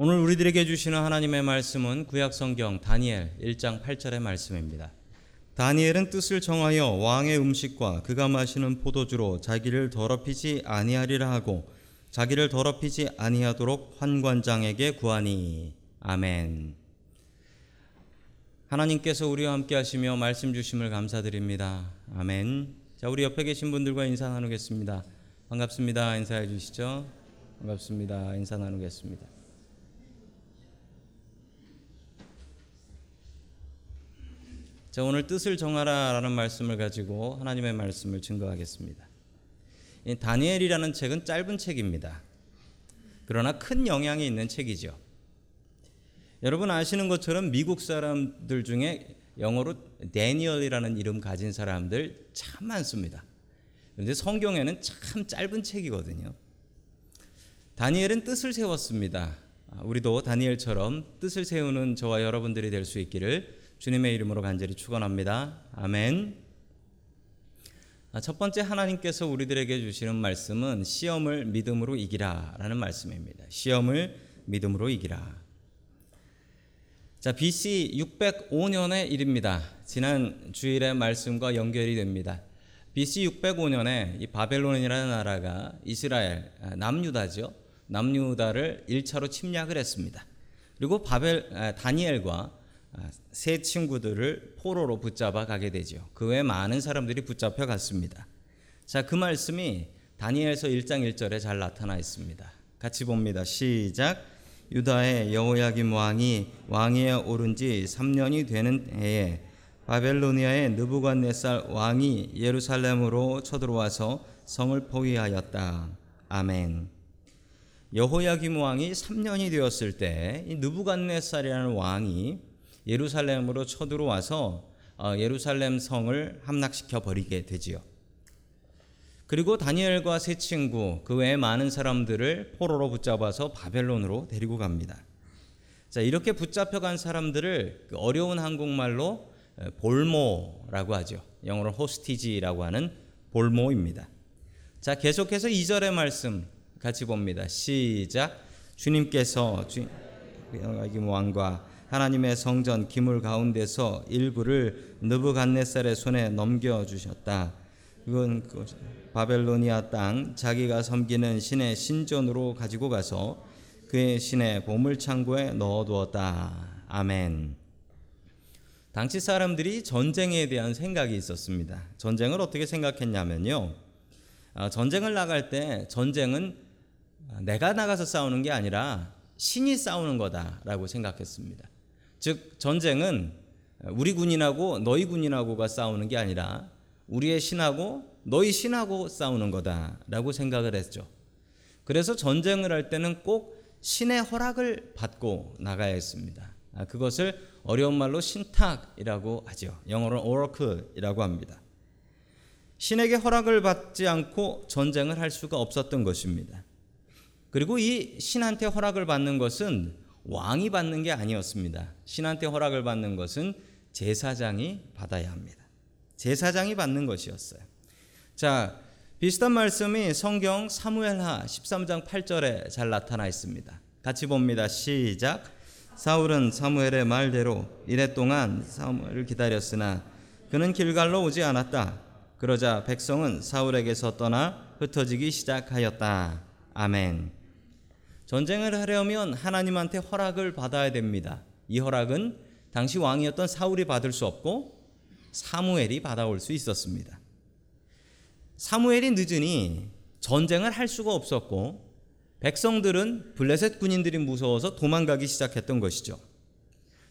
오늘 우리들에게 주시는 하나님의 말씀은 구약 성경 다니엘 1장 8절의 말씀입니다. 다니엘은 뜻을 정하여 왕의 음식과 그가 마시는 포도주로 자기를 더럽히지 아니하리라 하고 자기를 더럽히지 아니하도록 환관장에게 구하니 아멘. 하나님께서 우리와 함께 하시며 말씀 주심을 감사드립니다. 아멘. 자, 우리 옆에 계신 분들과 인사 나누겠습니다. 반갑습니다. 인사해 주시죠. 반갑습니다. 인사 나누겠습니다. 자, 오늘 뜻을 정하라라는 말씀을 가지고 하나님의 말씀을 증거하겠습니다. 이 다니엘이라는 책은 짧은 책입니다. 그러나 큰 영향이 있는 책이죠. 여러분 아시는 것처럼 미국 사람들 중에 영어로 데니얼이라는 이름 가진 사람들 참 많습니다. 그런데 성경에는 참 짧은 책이거든요. 다니엘은 뜻을 세웠습니다. 아, 우리도 다니엘처럼 뜻을 세우는 저와 여러분들이 될 수 있기를 주님의 이름으로 간절히 축원합니다. 아멘. 아, 첫 번째 하나님께서 우리들에게 주시는 말씀은 시험을 믿음으로 이기라라는 말씀입니다. 시험을 믿음으로 이기라. 자, BC 605년의 일입니다. 지난 주일의 말씀과 연결이 됩니다. BC 605년에 이 바벨론이라는 나라가 이스라엘 아, 남유다죠. 남유다를 1차로 침략을 했습니다. 그리고 바벨 아, 다니엘과 아, 세 친구들을 포로로 붙잡아 가게 되죠. 그 외에 많은 사람들이 붙잡혀 갔습니다. 자, 그 말씀이 다니엘서 1장 1절에 잘 나타나 있습니다. 같이 봅니다. 시작. 유다의 여호야김 왕이 왕위에 오른 지 3년이 되는 해에 바벨로니아의 느부갓네살 왕이 예루살렘으로 쳐들어와서 성을 포위하였다. 아멘. 여호야김 왕이 3년이 되었을 때 이 느부갓네살이라는 왕이 예루살렘으로 쳐들어와서 어, 예루살렘 성을 함락시켜 버리게 되지요. 그리고 다니엘과 세 친구 그 외에 많은 사람들을 포로로 붙잡아서 바벨론으로 데리고 갑니다. 자 이렇게 붙잡혀간 사람들을 그 어려운 한국말로 볼모라고 하죠. 영어로 호스티지라고 하는 볼모입니다. 자 계속해서 2절의 말씀 같이 봅니다. 시작. 주님께서 주 왕과 하나님의 성전 기물 가운데서 일부를 느부갓네살의 손에 넘겨 주셨다. 이건 그 바벨로니아 땅 자기가 섬기는 신의 신전으로 가지고 가서 그의 신의 보물 창고에 넣어 두었다. 아멘. 당시 사람들이 전쟁에 대한 생각이 있었습니다. 전쟁을 어떻게 생각했냐면요. 아, 전쟁을 나갈 때 전쟁은 내가 나가서 싸우는 게 아니라 신이 싸우는 거다라고 생각했습니다. 즉 전쟁은 우리 군인하고 너희 군인하고가 싸우는 게 아니라 우리의 신하고 너희 신하고 싸우는 거다라고 생각을 했죠. 그래서 전쟁을 할 때는 꼭 신의 허락을 받고 나가야 했습니다. 아, 그것을 어려운 말로 신탁이라고 하죠. 영어로는 oracle이라고 합니다. 신에게 허락을 받지 않고 전쟁을 할 수가 없었던 것입니다. 그리고 이 신한테 허락을 받는 것은 왕이 받는 게 아니었습니다. 신한테 허락을 받는 것은 제사장이 받아야 합니다. 제사장이 받는 것이었어요. 자, 비슷한 말씀이 성경 사무엘하 13장 8절에 잘 나타나 있습니다. 같이 봅니다. 시작. 사울은 사무엘의 말대로 이래 동안 사무엘을 기다렸으나 그는 길갈로 오지 않았다. 그러자 백성은 사울에게서 떠나 흩어지기 시작하였다. 아멘. 전쟁을 하려면 하나님한테 허락을 받아야 됩니다. 이 허락은 당시 왕이었던 사울이 받을 수 없고 사무엘이 받아올 수 있었습니다. 사무엘이 늦으니 전쟁을 할 수가 없었고 백성들은 블레셋 군인들이 무서워서 도망가기 시작했던 것이죠.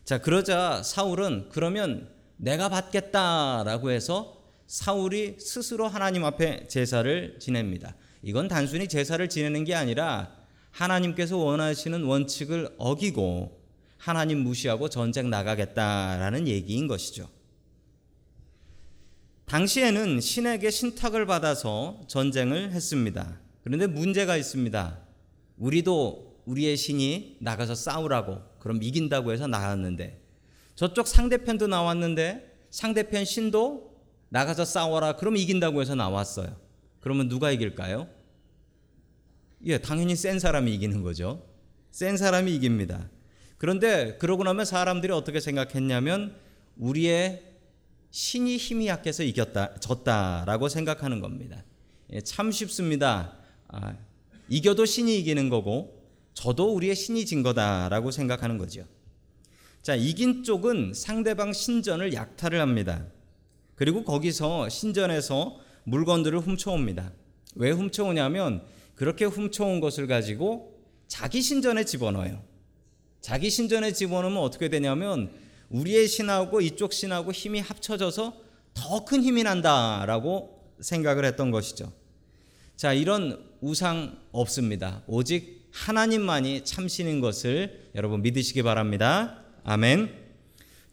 자, 그러자 사울은 그러면 내가 받겠다라고 해서 사울이 스스로 하나님 앞에 제사를 지냅니다. 이건 단순히 제사를 지내는 게 아니라 하나님께서 원하시는 원칙을 어기고 하나님 무시하고 전쟁 나가겠다라는 얘기인 것이죠. 당시에는 신에게 신탁을 받아서 전쟁을 했습니다. 그런데 문제가 있습니다. 우리도 우리의 신이 나가서 싸우라고 그럼 이긴다고 해서 나갔는데 저쪽 상대편도 나왔는데 상대편 신도 나가서 싸워라 그럼 이긴다고 해서 나왔어요. 그러면 누가 이길까요? 예, 당연히 센 사람이 이기는 거죠. 센 사람이 이깁니다. 그런데 그러고 나면 사람들이 어떻게 생각했냐면 우리의 신이 힘이 약해서 이겼다, 졌다라고 생각하는 겁니다. 예, 참 쉽습니다. 아, 이겨도 신이 이기는 거고 저도 우리의 신이 진 거다라고 생각하는 거죠. 자, 이긴 쪽은 상대방 신전을 약탈을 합니다. 그리고 거기서 신전에서 물건들을 훔쳐옵니다. 왜 훔쳐오냐면 그렇게 훔쳐온 것을 가지고 자기 신전에 집어넣어요. 자기 신전에 집어넣으면 어떻게 되냐면 우리의 신하고 이쪽 신하고 힘이 합쳐져서 더 큰 힘이 난다라고 생각을 했던 것이죠. 자, 이런 우상 없습니다. 오직 하나님만이 참신인 것을 여러분 믿으시기 바랍니다. 아멘.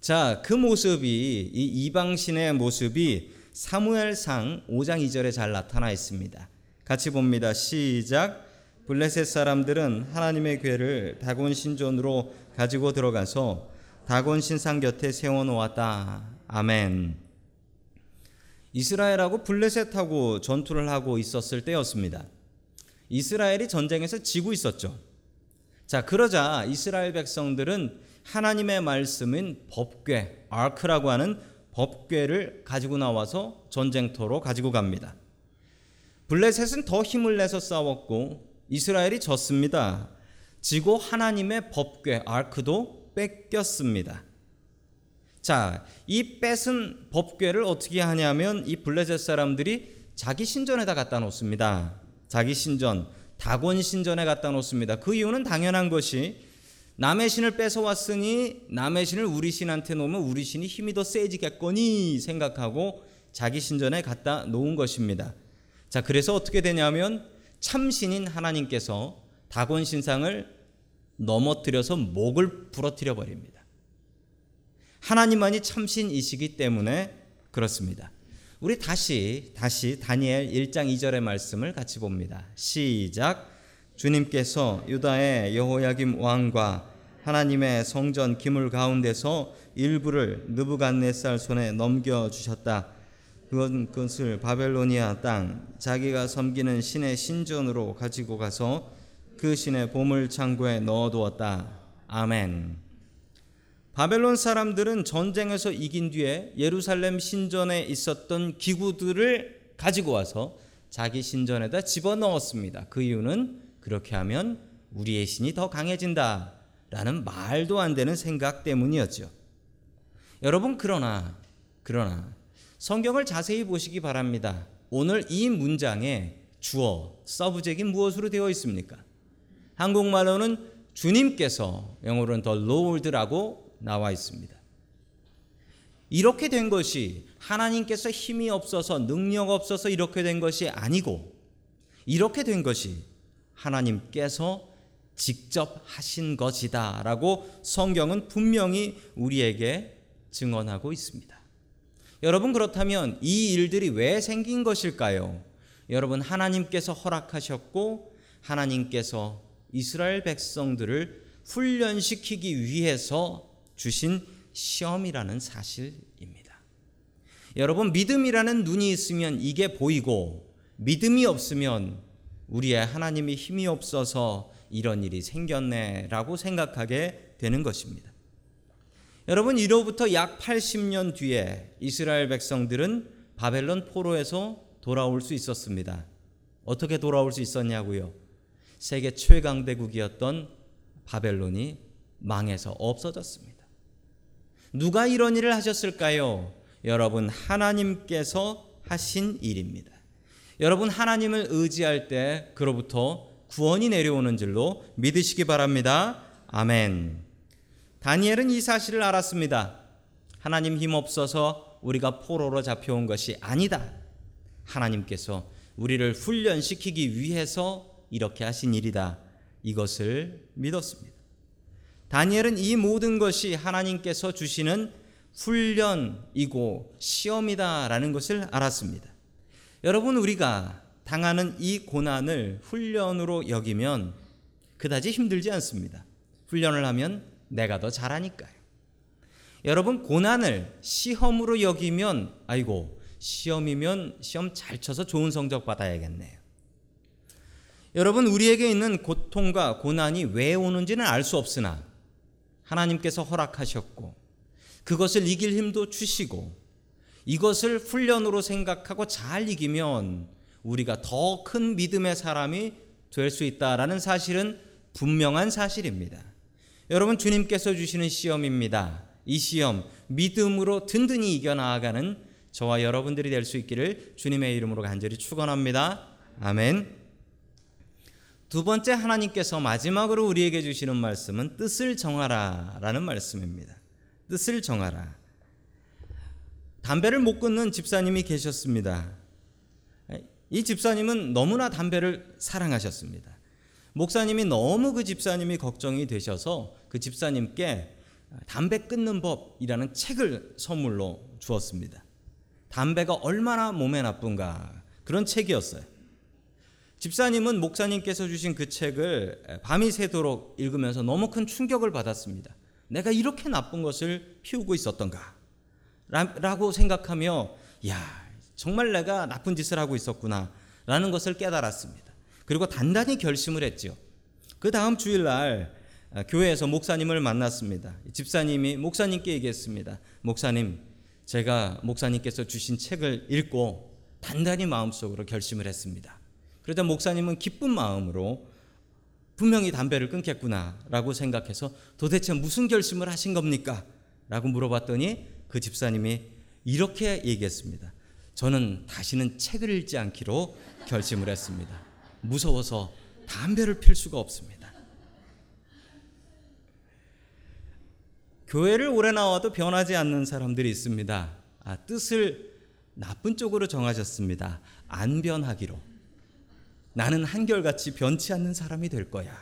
자, 그 모습이 이 이방신의 모습이 사무엘상 5장 2절에 잘 나타나 있습니다. 같이 봅니다. 시작. 블레셋 사람들은 하나님의 궤를 다곤 신전으로 가지고 들어가서 다곤 신상 곁에 세워 놓았다. 아멘. 이스라엘하고 블레셋하고 전투를 하고 있었을 때였습니다. 이스라엘이 전쟁에서 지고 있었죠. 자, 그러자 이스라엘 백성들은 하나님의 말씀인 법궤, 아크라고 하는 법궤를 가지고 나와서 전쟁터로 가지고 갑니다. 블레셋은 더 힘을 내서 싸웠고 이스라엘이 졌습니다. 지고 하나님의 법궤, 아크도 뺏겼습니다. 자, 이 뺏은 법궤를 어떻게 하냐면 이 블레셋 사람들이 자기 신전에다 갖다 놓습니다. 자기 신전, 다곤 신전에 갖다 놓습니다. 그 이유는 당연한 것이 남의 신을 뺏어 왔으니 남의 신을 우리 신한테 놓으면 우리 신이 힘이 더 세지겠거니 생각하고 자기 신전에 갖다 놓은 것입니다. 자, 그래서 어떻게 되냐면 참신인 하나님께서 다곤 신상을 넘어뜨려서 목을 부러뜨려 버립니다. 하나님만이 참신이시기 때문에 그렇습니다. 우리 다시 다시 다니엘 1장 2절의 말씀을 같이 봅니다. 시작. 주님께서 유다의 여호야김 왕과 하나님의 성전 기물 가운데서 일부를 느부갓네살 손에 넘겨 주셨다. 그것을 바벨로니아 땅 자기가 섬기는 신의 신전으로 가지고 가서 그 신의 보물 창고에 넣어 두었다. 아멘. 바벨론 사람들은 전쟁에서 이긴 뒤에 예루살렘 신전에 있었던 기구들을 가지고 와서 자기 신전에다 집어넣었습니다. 그 이유는 그렇게 하면 우리의 신이 더 강해진다. 라는 말도 안 되는 생각 때문이었죠. 여러분, 그러나, 그러나, 성경을 자세히 보시기 바랍니다. 오늘 이 문장에 주어, 서브젝이 무엇으로 되어 있습니까? 한국말로는 주님께서, 영어로는 더 Lord라고 나와 있습니다. 이렇게 된 것이 하나님께서 힘이 없어서 능력 없어서 이렇게 된 것이 아니고 이렇게 된 것이 하나님께서 직접 하신 것이다라고 성경은 분명히 우리에게 증언하고 있습니다. 여러분 그렇다면 이 일들이 왜 생긴 것일까요? 여러분 하나님께서 허락하셨고 하나님께서 이스라엘 백성들을 훈련시키기 위해서 주신 시험이라는 사실입니다. 여러분, 믿음이라는 눈이 있으면 이게 보이고, 믿음이 없으면 우리의 하나님이 힘이 없어서 이런 일이 생겼네라고 생각하게 되는 것입니다. 여러분, 이로부터 약 80년 뒤에 이스라엘 백성들은 바벨론 포로에서 돌아올 수 있었습니다. 어떻게 돌아올 수 있었냐고요? 세계 최강대국이었던 바벨론이 망해서 없어졌습니다. 누가 이런 일을 하셨을까요? 여러분, 하나님께서 하신 일입니다. 여러분, 하나님을 의지할 때 그로부터 구원이 내려오는 줄로 믿으시기 바랍니다. 아멘. 다니엘은 이 사실을 알았습니다. 하나님 힘 없어서 우리가 포로로 잡혀온 것이 아니다. 하나님께서 우리를 훈련시키기 위해서 이렇게 하신 일이다. 이것을 믿었습니다. 다니엘은 이 모든 것이 하나님께서 주시는 훈련이고 시험이다라는 것을 알았습니다. 여러분 우리가 당하는 이 고난을 훈련으로 여기면 그다지 힘들지 않습니다. 훈련을 하면 내가 더 잘하니까요. 여러분 고난을 시험으로 여기면 아이고 시험이면 시험 잘 쳐서 좋은 성적 받아야겠네요. 여러분 우리에게 있는 고통과 고난이 왜 오는지는 알 수 없으나 하나님께서 허락하셨고 그것을 이길 힘도 주시고 이것을 훈련으로 생각하고 잘 이기면 우리가 더 큰 믿음의 사람이 될 수 있다라는 사실은 분명한 사실입니다. 여러분 주님께서 주시는 시험입니다. 이 시험 믿음으로 든든히 이겨 나아가는 저와 여러분들이 될 수 있기를 주님의 이름으로 간절히 축원합니다. 아멘. 두 번째 하나님께서 마지막으로 우리에게 주시는 말씀은 뜻을 정하라라는 말씀입니다. 뜻을 정하라. 담배를 못 끊는 집사님이 계셨습니다. 이 집사님은 너무나 담배를 사랑하셨습니다. 목사님이 너무 그 집사님이 걱정이 되셔서 그 집사님께 담배 끊는 법이라는 책을 선물로 주었습니다. 담배가 얼마나 몸에 나쁜가 그런 책이었어요. 집사님은 목사님께서 주신 그 책을 밤이 새도록 읽으면서 너무 큰 충격을 받았습니다. 내가 이렇게 나쁜 것을 피우고 있었던가? 라고 생각하며, 야, 정말 내가 나쁜 짓을 하고 있었구나. 라는 것을 깨달았습니다. 그리고 단단히 결심을 했죠. 그 다음 주일날 교회에서 목사님을 만났습니다. 집사님이 목사님께 얘기했습니다. 목사님, 제가 목사님께서 주신 책을 읽고 단단히 마음속으로 결심을 했습니다. 그러자 목사님은 기쁜 마음으로 분명히 담배를 끊겠구나라고 생각해서 도대체 무슨 결심을 하신 겁니까? 라고 물어봤더니 그 집사님이 이렇게 얘기했습니다. 저는 다시는 책을 읽지 않기로 결심을 했습니다. 무서워서 담배를 필 수가 없습니다. 교회를 오래 나와도 변하지 않는 사람들이 있습니다. 아, 뜻을 나쁜 쪽으로 정하셨습니다. 안 변하기로. 나는 한결같이 변치 않는 사람이 될 거야.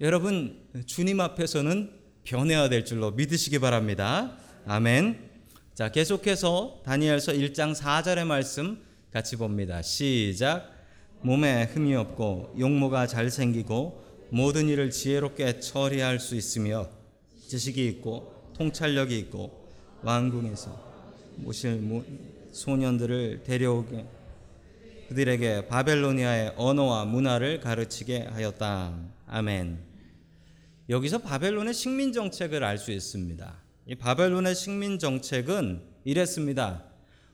여러분, 주님 앞에서는 변해야 될 줄로 믿으시기 바랍니다. 아멘. 자, 계속해서 다니엘서 1장 4절의 말씀 같이 봅니다. 시작. 몸에 흠이 없고 용모가 잘생기고 모든 일을 지혜롭게 처리할 수 있으며 지식이 있고 통찰력이 있고 왕궁에서 모실 소년들을 데려오게 그들에게 바벨로니아의 언어와 문화를 가르치게 하였다. 아멘. 여기서 바벨론의 식민 정책을 알 수 있습니다. 이 바벨론의 식민 정책은 이랬습니다.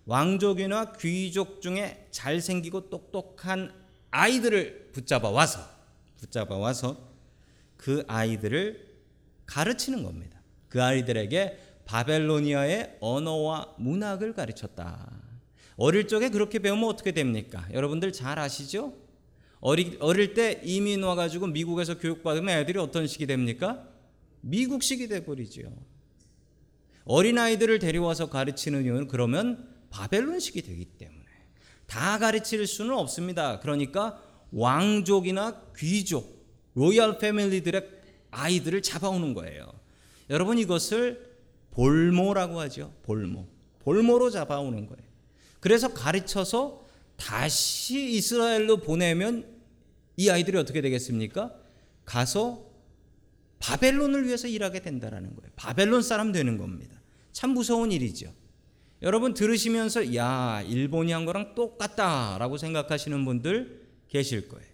왕족이나 귀족 중에 잘생기고 똑똑한 아이들을 붙잡아 와서 붙잡아 와서 그 아이들을 가르치는 겁니다. 그 아이들에게 바벨로니아의 언어와 문학을 가르쳤다. 어릴 적에 그렇게 배우면 어떻게 됩니까? 여러분들 잘 아시죠? 어리, 어릴 때 이민 와가지고 미국에서 교육받으면 애들이 어떤 식이 됩니까? 미국식이 돼버리죠. 어린아이들을 데려와서 가르치는 이유는 그러면 바벨론식이 되기 때문에 다 가르칠 수는 없습니다. 그러니까 왕족이나 귀족, 로얄 패밀리들의 아이들을 잡아오는 거예요. 여러분 이것을 볼모라고 하죠. 볼모. 볼모로 잡아오는 거예요. 그래서 가르쳐서 다시 이스라엘로 보내면 이 아이들이 어떻게 되겠습니까? 가서 바벨론을 위해서 일하게 된다라는 거예요. 바벨론 사람 되는 겁니다. 참 무서운 일이죠. 여러분 들으시면서 야 일본이 한 거랑 똑같다라고 생각하시는 분들 계실 거예요.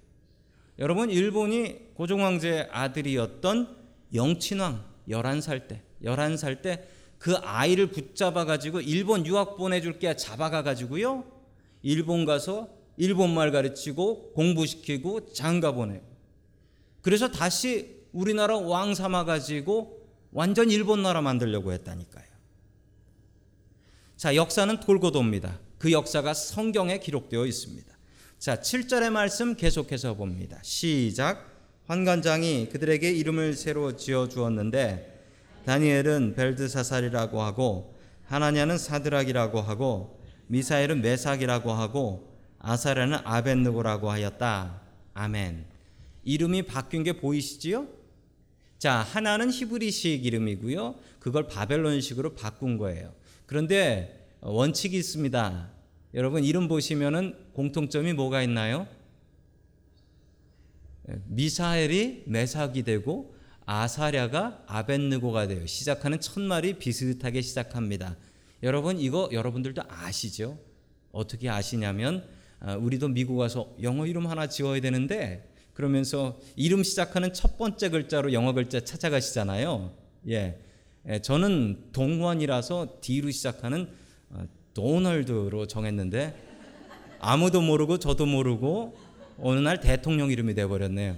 여러분 일본이 고종 황제의 아들이었던 영친왕 11살 때 11살 때 그 아이를 붙잡아 가지고 일본 유학 보내 줄게 잡아가 가지고요. 일본 가서 일본말 가르치고 공부시키고 장가 보내고 그래서 다시 우리나라 왕 삼아 가지고 완전 일본 나라 만들려고 했다니까요. 자, 역사는 돌고 돕니다. 그 역사가 성경에 기록되어 있습니다. 자, 7절의 말씀 계속해서 봅니다. 시작. 환관장이 그들에게 이름을 새로 지어 주었는데 다니엘은 벨드사살이라고 하고 하나냐는 사드락이라고 하고 미사엘은 메삭이라고 하고 아사라는 아벤느고라고 하였다. 아멘. 이름이 바뀐 게 보이시지요? 자, 하나는 히브리식 이름이고요. 그걸 바벨론식으로 바꾼 거예요. 그런데 원칙이 있습니다. 여러분 이름 보시면은 공통점이 뭐가 있나요? 미사엘이 메삭이 되고 아사랴가 아벤느고가 돼요. 시작하는 첫 말이 비슷하게 시작합니다. 여러분 이거 여러분들도 아시죠? 어떻게 아시냐면 아, 우리도 미국 와서 영어 이름 하나 지어야 되는데 그러면서 이름 시작하는 첫 번째 글자로 영어 글자 찾아가시잖아요. 예. 예, 저는 동원이라서 D로 시작하는 어, 도널드로 정했는데 아무도 모르고 저도 모르고 어느 날 대통령 이름이 돼 버렸네요.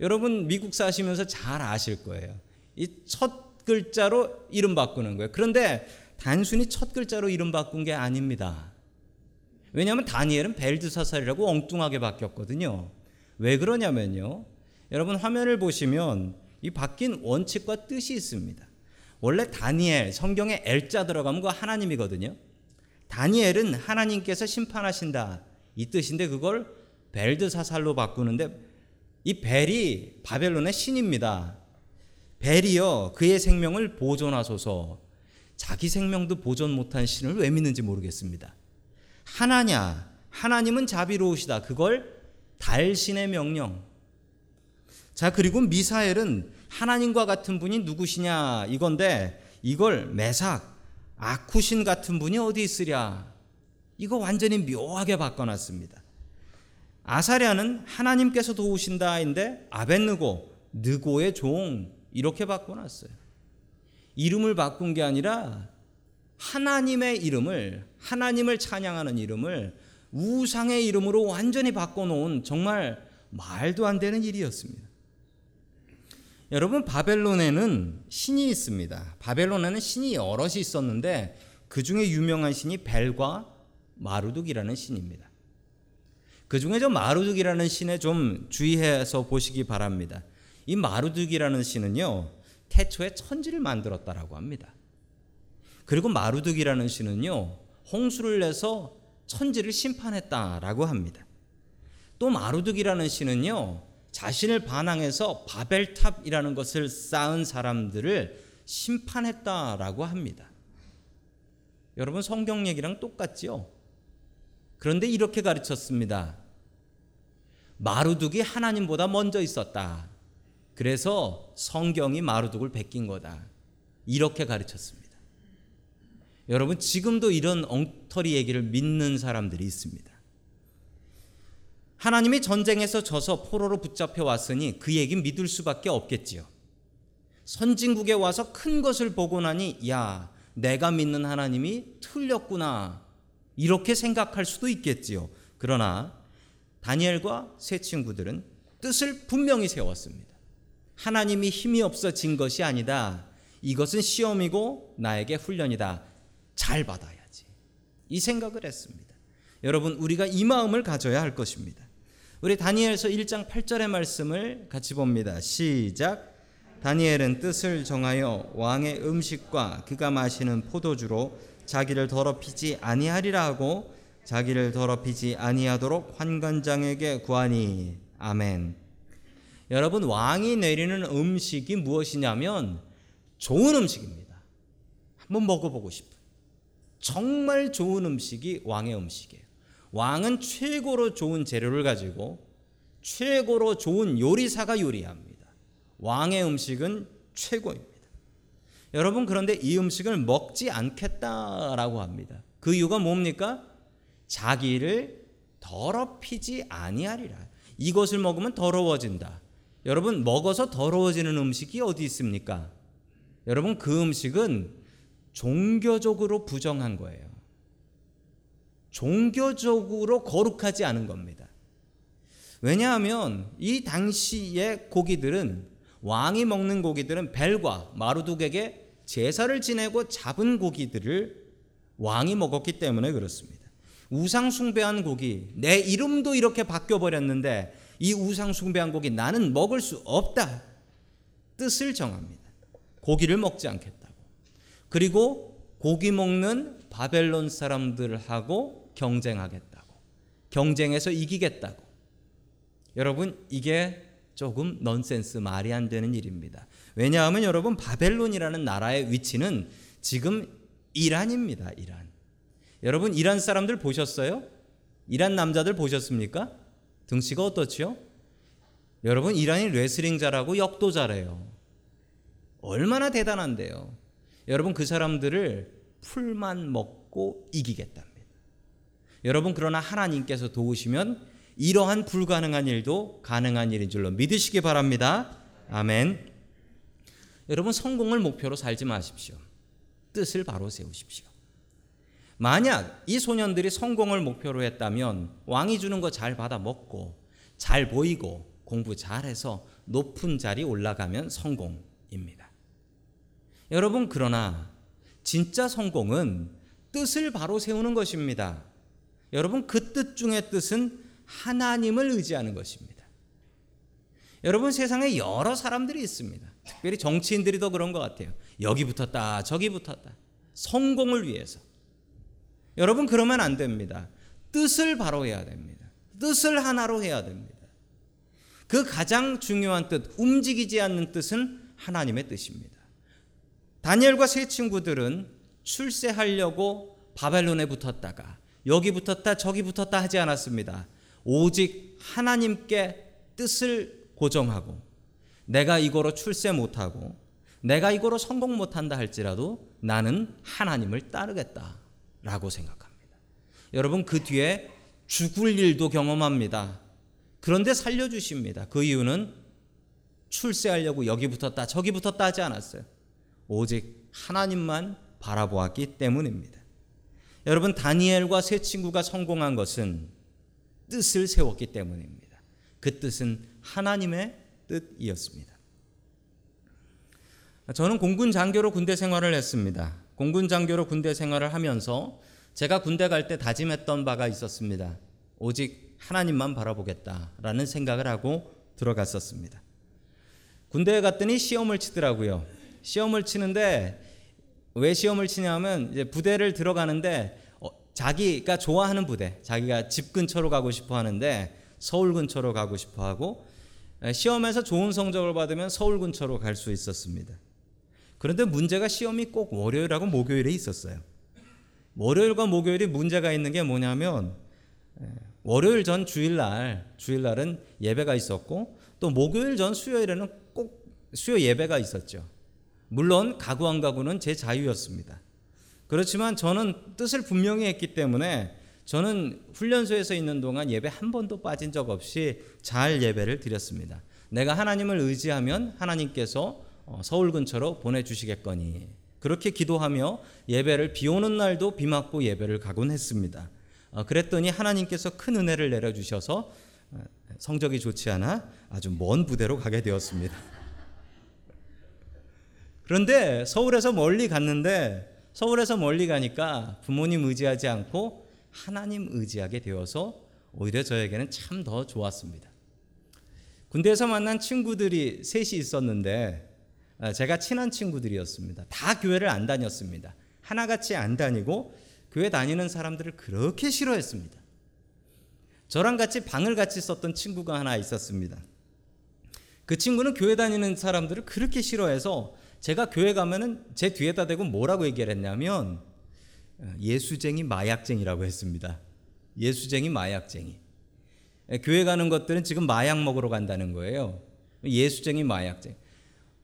여러분 미국 사시면서 잘 아실 거예요. 이 첫 글자로 이름 바꾸는 거예요. 그런데 단순히 첫 글자로 이름 바꾼 게 아닙니다. 왜냐하면 다니엘은 벨드사살이라고 엉뚱하게 바뀌었거든요. 왜 그러냐면요. 여러분 화면을 보시면 이 바뀐 원칙과 뜻이 있습니다. 원래 다니엘 성경에 엘자 들어가면 그 하나님이거든요. 다니엘은 하나님께서 심판하신다 이 뜻인데 그걸 벨드사살로 바꾸는데 이 벨이 바벨론의 신입니다. 벨이요 그의 생명을 보존하소서 자기 생명도 보존 못한 신을 왜 믿는지 모르겠습니다. 하나냐 하나님은 자비로우시다 그걸 달신의 명령 자 그리고 미사엘은 하나님과 같은 분이 누구시냐 이건데 이걸 메삭 아쿠신 같은 분이 어디 있으랴 이거 완전히 묘하게 바꿔놨습니다 아사랴는 하나님께서 도우신다인데 아벤느고 느고의 종 이렇게 바꿔놨어요. 이름을 바꾼 게 아니라 하나님의 이름을 하나님을 찬양하는 이름을 우상의 이름으로 완전히 바꿔놓은 정말 말도 안 되는 일이었습니다. 여러분 바벨론에는 신이 있습니다. 바벨론에는 신이 여럿이 있었는데 그 중에 유명한 신이 벨과 마루둑이라는 신입니다. 그 중에 저 마루둑이라는 신에 좀 주의해서 보시기 바랍니다. 이 마루둑이라는 신은요 태초에 천지를 만들었다라고 합니다. 그리고 마루둑이라는 신은요 홍수를 내서 천지를 심판했다라고 합니다. 또 마루둑이라는 신은요 자신을 반항해서 바벨탑이라는 것을 쌓은 사람들을 심판했다라고 합니다. 여러분 성경 얘기랑 똑같지요? 그런데 이렇게 가르쳤습니다. 마루둑이 하나님보다 먼저 있었다. 그래서 성경이 마루둑을 베낀 거다. 이렇게 가르쳤습니다. 여러분 지금도 이런 엉터리 얘기를 믿는 사람들이 있습니다. 하나님이 전쟁에서 져서 포로로 붙잡혀 왔으니 그 얘기 믿을 수밖에 없겠지요. 선진국에 와서 큰 것을 보고 나니 야 내가 믿는 하나님이 틀렸구나 이렇게 생각할 수도 있겠지요. 그러나 다니엘과 세 친구들은 뜻을 분명히 세웠습니다. 하나님이 힘이 없어진 것이 아니다. 이것은 시험이고 나에게 훈련이다. 잘 받아야지. 이 생각을 했습니다. 여러분, 우리가 이 마음을 가져야 할 것입니다. 우리 다니엘서 1장 8절의 말씀을 같이 봅니다. 시작. 다니엘은 뜻을 정하여 왕의 음식과 그가 마시는 포도주로 자기를 더럽히지 아니하리라 하고 자기를 더럽히지 아니하도록 환관장에게 구하니 아멘. 여러분 왕이 내리는 음식이 무엇이냐면 좋은 음식입니다. 한번 먹어보고 싶은 정말 좋은 음식이 왕의 음식이에요. 왕은 최고로 좋은 재료를 가지고 최고로 좋은 요리사가 요리합니다. 왕의 음식은 최고입니다. 여러분 그런데 이 음식을 먹지 않겠다라고 합니다. 그 이유가 뭡니까? 자기를 더럽히지 아니하리라. 이것을 먹으면 더러워진다. 여러분 먹어서 더러워지는 음식이 어디 있습니까? 여러분 그 음식은 종교적으로 부정한 거예요. 종교적으로 거룩하지 않은 겁니다. 왜냐하면 이 당시의 고기들은 왕이 먹는 고기들은 벨과 마루둑에게 제사를 지내고 잡은 고기들을 왕이 먹었기 때문에 그렇습니다. 우상 숭배한 고기, 내 이름도 이렇게 바뀌어 버렸는데 이 우상 숭배한 고기 나는 먹을 수 없다. 뜻을 정합니다. 고기를 먹지 않겠다고. 그리고 고기 먹는 바벨론 사람들하고 경쟁하겠다고. 경쟁해서 이기겠다고. 여러분, 이게 조금 넌센스 말이 안 되는 일입니다. 왜냐하면 여러분, 바벨론이라는 나라의 위치는 지금 이란입니다. 이란. 여러분, 이란 사람들 보셨어요? 이란 남자들 보셨습니까? 등치가 어떻지요? 여러분 이란이 레슬링 잘하고 역도 잘해요. 얼마나 대단한데요. 여러분 그 사람들을 풀만 먹고 이기겠답니다. 여러분 그러나 하나님께서 도우시면 이러한 불가능한 일도 가능한 일인 줄로 믿으시기 바랍니다. 아멘. 여러분 성공을 목표로 살지 마십시오. 뜻을 바로 세우십시오. 만약 이 소년들이 성공을 목표로 했다면 왕이 주는 거 잘 받아 먹고 잘 보이고 공부 잘해서 높은 자리 올라가면 성공입니다. 여러분 그러나 진짜 성공은 뜻을 바로 세우는 것입니다. 여러분 그 뜻 중의 뜻은 하나님을 의지하는 것입니다. 여러분 세상에 여러 사람들이 있습니다. 특별히 정치인들이 더 그런 것 같아요. 여기 붙었다, 저기 붙었다. 성공을 위해서. 여러분 그러면 안 됩니다. 뜻을 바로 해야 됩니다. 뜻을 하나로 해야 됩니다. 그 가장 중요한 뜻, 움직이지 않는 뜻은 하나님의 뜻입니다. 다니엘과 세 친구들은 출세하려고 바벨론에 붙었다가 여기 붙었다 저기 붙었다 하지 않았습니다. 오직 하나님께 뜻을 고정하고 내가 이거로 출세 못하고 내가 이거로 성공 못한다 할지라도 나는 하나님을 따르겠다 라고 생각합니다. 여러분 그 뒤에 죽을 일도 경험합니다. 그런데 살려주십니다. 그 이유는 출세하려고 여기 붙었다 저기 붙었다 하지 않았어요. 오직 하나님만 바라보았기 때문입니다. 여러분 다니엘과 세 친구가 성공한 것은 뜻을 세웠기 때문입니다. 그 뜻은 하나님의 뜻이었습니다. 저는 공군 장교로 군대 생활을 했습니다. 공군 장교로 군대 생활을 하면서 제가 군대 갈 때 다짐했던 바가 있었습니다. 오직 하나님만 바라보겠다라는 생각을 하고 들어갔었습니다. 군대에 갔더니 시험을 치더라고요. 시험을 치는데 왜 시험을 치냐면 이제 부대를 들어가는데 어, 자기가 좋아하는 부대, 자기가 집 근처로 가고 싶어 하는데 서울 근처로 가고 싶어 하고 시험에서 좋은 성적을 받으면 서울 근처로 갈 수 있었습니다. 그런데 문제가 시험이 꼭 월요일하고 목요일에 있었어요. 월요일과 목요일이 문제가 있는 게 뭐냐면 월요일 전 주일날 주일날은 예배가 있었고 또 목요일 전 수요일에는 꼭 수요 예배가 있었죠. 물론 가구 안 가구는 제 자유였습니다. 그렇지만 저는 뜻을 분명히 했기 때문에 저는 훈련소에서 있는 동안 예배 한 번도 빠진 적 없이 잘 예배를 드렸습니다. 내가 하나님을 의지하면 하나님께서 어, 서울 근처로 보내주시겠거니 그렇게 기도하며 예배를 비 오는 날도 비 맞고 예배를 가곤 했습니다. 어, 그랬더니 하나님께서 큰 은혜를 내려주셔서 어, 성적이 좋지 않아 아주 먼 부대로 가게 되었습니다. 그런데 서울에서 멀리 갔는데 서울에서 멀리 가니까 부모님 의지하지 않고 하나님 의지하게 되어서 오히려 저에게는 참 더 좋았습니다. 군대에서 만난 친구들이 셋이 있었는데 아, 제가 친한 친구들이었습니다. 다 교회를 안 다녔습니다. 하나같이 안 다니고 교회 다니는 사람들을 그렇게 싫어했습니다. 저랑 같이 방을 같이 썼던 친구가 하나 있었습니다. 그 친구는 교회 다니는 사람들을 그렇게 싫어해서 제가 교회 가면은 제 뒤에다 대고 뭐라고 얘기를 했냐면 예수쟁이 마약쟁이라고 했습니다. 예수쟁이 마약쟁이. 교회 가는 것들은 지금 마약 먹으러 간다는 거예요. 예수쟁이 마약쟁이.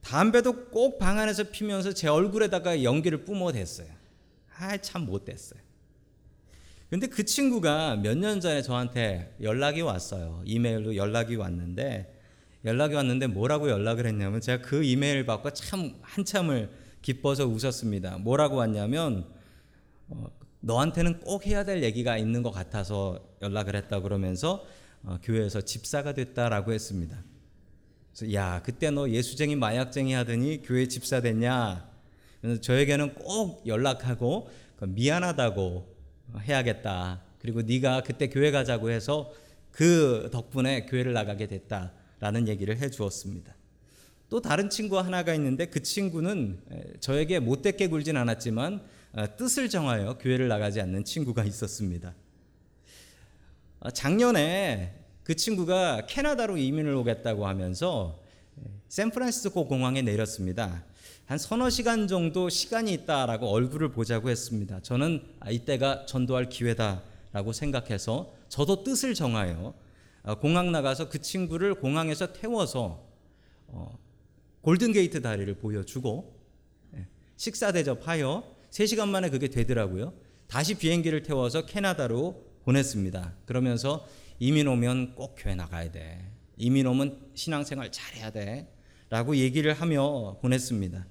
담배도 꼭 방 안에서 피면서 제 얼굴에다가 연기를 뿜어댔어요. 아, 참 못됐어요. 근데 그 친구가 몇 년 전에 저한테 연락이 왔어요. 이메일로 연락이 왔는데 연락이 왔는데 뭐라고 연락을 했냐면 제가 그 이메일 받고 참 한참을 기뻐서 웃었습니다. 뭐라고 왔냐면 어, 너한테는 꼭 해야 될 얘기가 있는 것 같아서 연락을 했다 그러면서 어, 교회에서 집사가 됐다라고 했습니다. 그래서 야 그때 너 예수쟁이 마약쟁이 하더니 교회 집사 됐냐? 그래서 저에게는 꼭 연락하고 그 미안하다고 해야겠다. 그리고 네가 그때 교회 가자고 해서 그 덕분에 교회를 나가게 됐다. 라는 얘기를 해 주었습니다. 또 다른 친구 하나가 있는데 그 친구는 저에게 못되게 굴진 않았지만 어, 뜻을 정하여 교회를 나가지 않는 친구가 있었습니다. 어, 작년에 그 친구가 캐나다로 이민을 오겠다고 하면서 샌프란시스코 공항에 내렸습니다. 한 서너 시간 정도 시간이 있다라고 얼굴을 보자고 했습니다. 저는 아, 이때가 전도할 기회다라고 생각해서 저도 뜻을 정하여 어, 공항 나가서 그 친구를 공항에서 태워서 어, 골든게이트 다리를 보여주고 예, 식사 대접하여 3시간 만에 그게 되더라고요. 다시 비행기를 태워서 캐나다로 보냈습니다. 그러면서 이민 오면 꼭 교회 나가야 돼. 이민 오면 신앙생활 잘해야 돼. 라고 얘기를 하며 보냈습니다.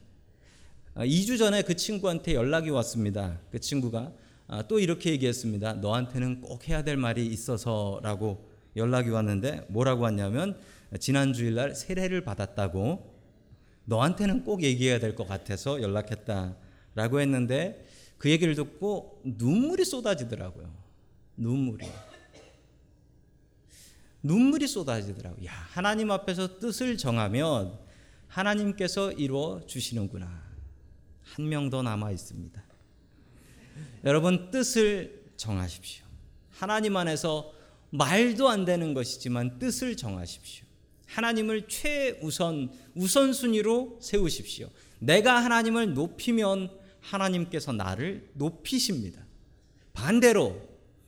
2주 전에 그 친구한테 연락이 왔습니다. 그 친구가 아, 또 이렇게 얘기했습니다. 너한테는 꼭 해야 될 말이 있어서 라고 연락이 왔는데 뭐라고 왔냐면 지난 주일날 세례를 받았다고 너한테는 꼭 얘기해야 될 것 같아서 연락했다라고 했는데 그 얘기를 듣고 눈물이 쏟아지더라고요. 눈물이. 눈물이 쏟아지더라고요. 야, 하나님 앞에서 뜻을 정하면 하나님께서 이루어 주시는구나. 한 명 더 남아 있습니다. 여러분 뜻을 정하십시오. 하나님 안에서 말도 안 되는 것이지만 뜻을 정하십시오. 하나님을 최우선 우선순위로 세우십시오. 내가 하나님을 높이면 하나님께서 나를 높이십니다. 반대로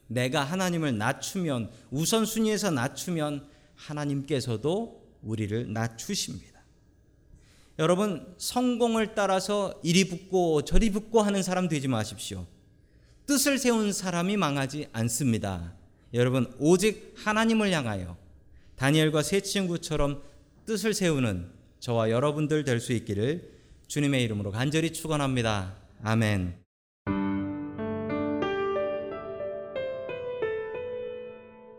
내가 하나님을 낮추면 우선순위에서 낮추면 하나님께서도 우리를 낮추십니다. 여러분 성공을 따라서 이리 붙고 저리 붙고 하는 사람 되지 마십시오. 뜻을 세운 사람이 망하지 않습니다. 여러분 오직 하나님을 향하여 다니엘과 세 친구처럼 뜻을 세우는 저와 여러분들 될 수 있기를 주님의 이름으로 간절히 축원합니다. 아멘.